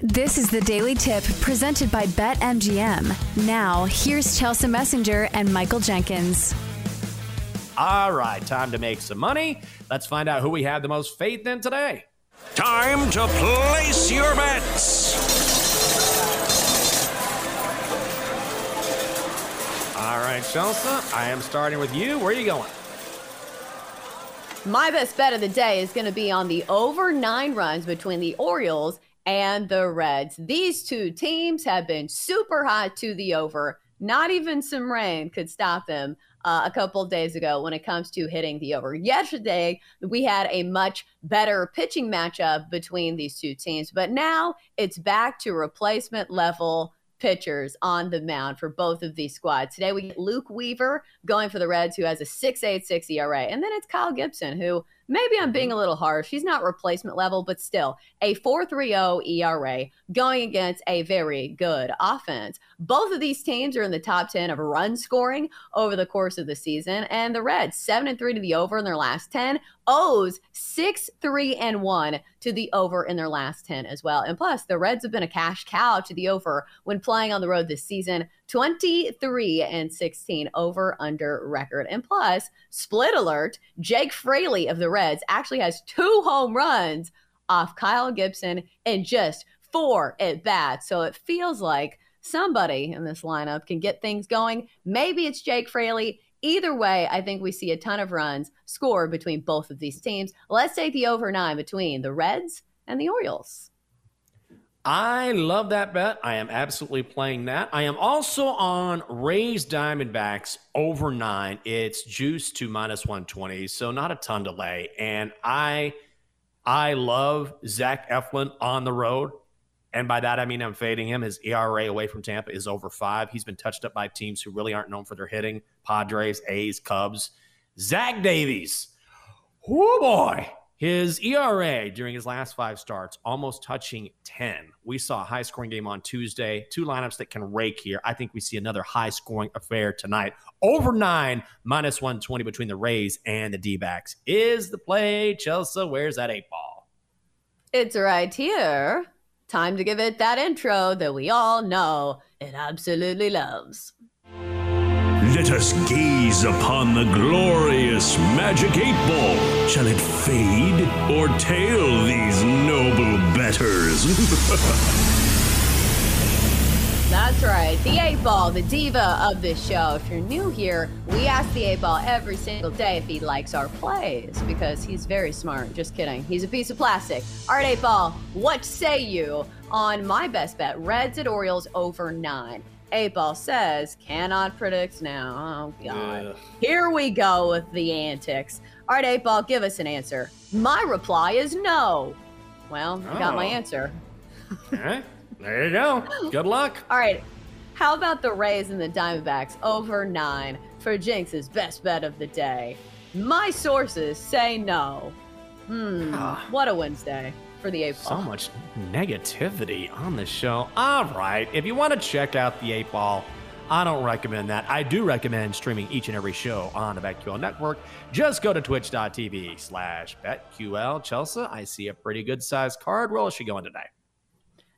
This is the Daily Tip presented by BetMGM. Now, here's Chelsea Messenger and Michael Jenkins. All right, time to make some money. Let's find out who we have the most faith in today. Time to place your bets. All right, Chelsea, I am starting with you. Where are you going? My best bet of the day is going to be on the over nine runs between the Orioles and the Reds. These two teams have been super hot to the over. Not even some rain could stop them uh, a couple days ago when it comes to hitting the over. Yesterday, we had a much better pitching matchup between these two teams, but now it's back to replacement level pitchers on the mound for both of these squads. Today we get Luke Weaver going for the Reds, who has a 6.86 ERA, and then it's Kyle Gibson, who maybe I'm being mm-hmm. a little harsh. He's not replacement level, but still a 4.30 ERA going against a very good offense. Both of these teams are in the top 10 of run scoring over the course of the season, and the Reds seven and three to the over in their last 10. O's six, three, and one to the over in their last 10 as well. And plus, the Reds have been a cash cow to the over when playing on the road this season 23 and 16 over under record. And plus, split alert Jake Fraley of the Reds actually has two home runs off Kyle Gibson in just four at bats. So it feels like somebody in this lineup can get things going. Maybe it's Jake Fraley. Either way, I think we see a ton of runs scored between both of these teams. Let's take the over nine between the Reds and the Orioles. I love that bet. I am absolutely playing that. I am also on Rays Diamondbacks over nine. It's juice to minus 120, so not a ton to lay. And I I love Zach Eflin on the road. And by that, I mean I'm fading him. His ERA away from Tampa is over five. He's been touched up by teams who really aren't known for their hitting Padres, A's, Cubs. Zach Davies. Oh boy. His ERA during his last five starts almost touching 10. We saw a high scoring game on Tuesday, two lineups that can rake here. I think we see another high scoring affair tonight. Over nine, minus 120 between the Rays and the D backs. Is the play. Chelsea, where's that eight ball? It's right here. Time to give it that intro that we all know it absolutely loves. Let us gaze upon the glorious magic eight ball. Shall it fade or tail these noble betters? That's right. The 8 Ball, the diva of this show. If you're new here, we ask the 8 Ball every single day if he likes our plays because he's very smart. Just kidding. He's a piece of plastic. All right, 8 Ball, what say you on my best bet? Reds at Orioles over 9. 8 Ball says, cannot predict now. Oh, God. Here we go with the antics. All right, 8 Ball, give us an answer. My reply is no. Well, I got my Oh. answer. All right. There you go. Good luck. All right. How about the Rays and the Diamondbacks over nine for Jenks's best bet of the day? My sources say no. Hmm. Ah. What a Wednesday for the eight ball. So much negativity on the show. All right. If you want to check out the eight ball, I don't recommend that. I do recommend streaming each and every show on the BetQL network. Just go to twitch.tv slash BetQL. Chelsea, I see a pretty good sized card. Where else she going today?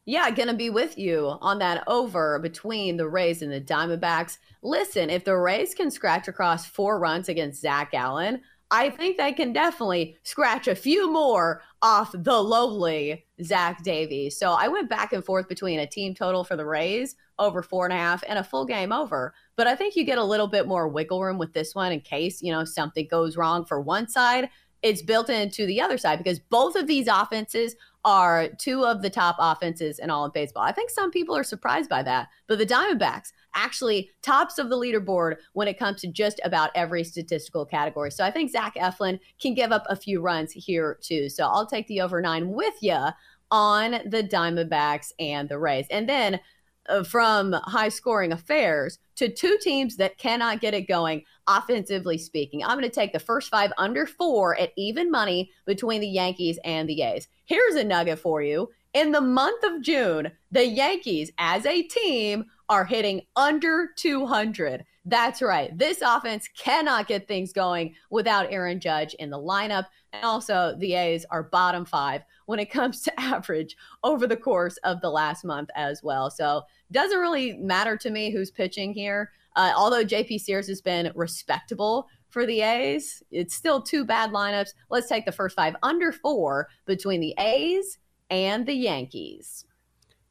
Yeah, gonna be with you on that over between the Rays and the Diamondbacks. Listen, if the Rays can scratch across four runs against Zach Allen, I think they can definitely scratch a few more off the lowly Zach Davies. So I went back and forth between a team total for the Rays over four and a half and a full game over. But I think you get a little bit more wiggle room with this one in case, you know, something goes wrong for one side. It's built into the other side because both of these offenses are two of the top offenses in all of baseball. I think some people are surprised by that, but the Diamondbacks actually tops of the leaderboard when it comes to just about every statistical category. So I think Zach Eflin can give up a few runs here too. So I'll take the over nine with you on the Diamondbacks and the Rays. And then Uh, from high scoring affairs to two teams that cannot get it going offensively speaking. I'm going to take the first five under four at even money between the Yankees and the A's. Here's a nugget for you. In the month of June, the Yankees as a team are hitting under 200. That's right. This offense cannot get things going without Aaron Judge in the lineup. And also, the A's are bottom five when it comes to average over the course of the last month as well. So, doesn't really matter to me who's pitching here. Uh, although JP Sears has been respectable for the A's, it's still two bad lineups. Let's take the first five under four between the A's and the Yankees.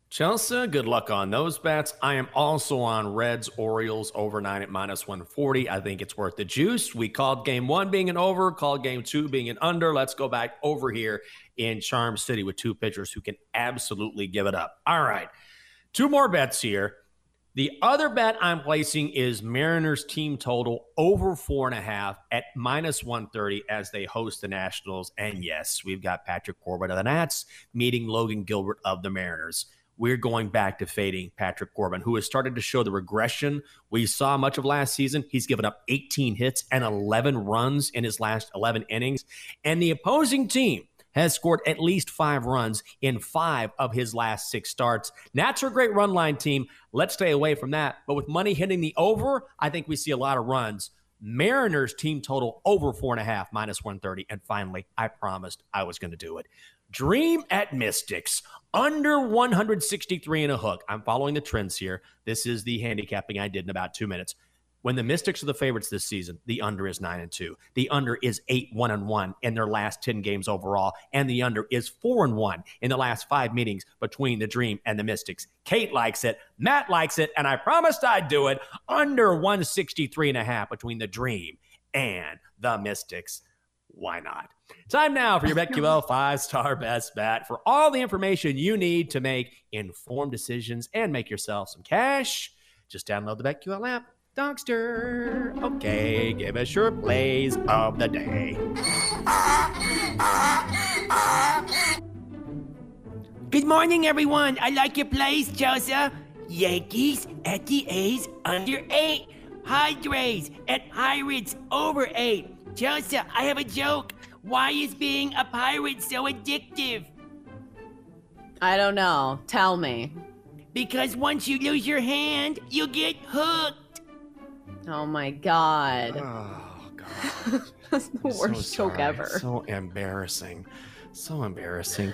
Chelsea, good luck on those bets. I am also on Reds Orioles overnight at minus 140. I think it's worth the juice. We called game one being an over, called game two being an under. Let's go back over here in Charm City with two pitchers who can absolutely give it up. All right. Two more bets here. The other bet I'm placing is Mariners team total over four and a half at minus 130 as they host the Nationals. And yes, we've got Patrick Corbin of the Nats meeting Logan Gilbert of the Mariners we're going back to fading Patrick Corbin, who has started to show the regression we saw much of last season. He's given up 18 hits and 11 runs in his last 11 innings. And the opposing team has scored at least five runs in five of his last six starts. Nats are a great run line team. Let's stay away from that. But with money hitting the over, I think we see a lot of runs. Mariners team total over four and a half, minus 130. And finally, I promised I was going to do it. Dream at Mystics under 163 and a hook. I'm following the trends here. This is the handicapping I did in about two minutes. When the Mystics are the favorites this season, the under is nine and two. The under is eight one and one in their last ten games overall, and the under is four and one in the last five meetings between the Dream and the Mystics. Kate likes it, Matt likes it, and I promised I'd do it under 163 and a half between the Dream and the Mystics. Why not? Time now for your BetQL five star best bet for all the information you need to make informed decisions and make yourself some cash. Just download the BetQL app. Donkster. Okay, give us your plays of the day. Good morning, everyone. I like your plays, Joseph. Yankees at the A's under eight. Padres at Pirates over eight. Chelsea, I have a joke. Why is being a pirate so addictive? I don't know. Tell me. Because once you lose your hand, you get hooked. Oh my god. Oh, God. That's the worst so joke ever. So embarrassing. So embarrassing.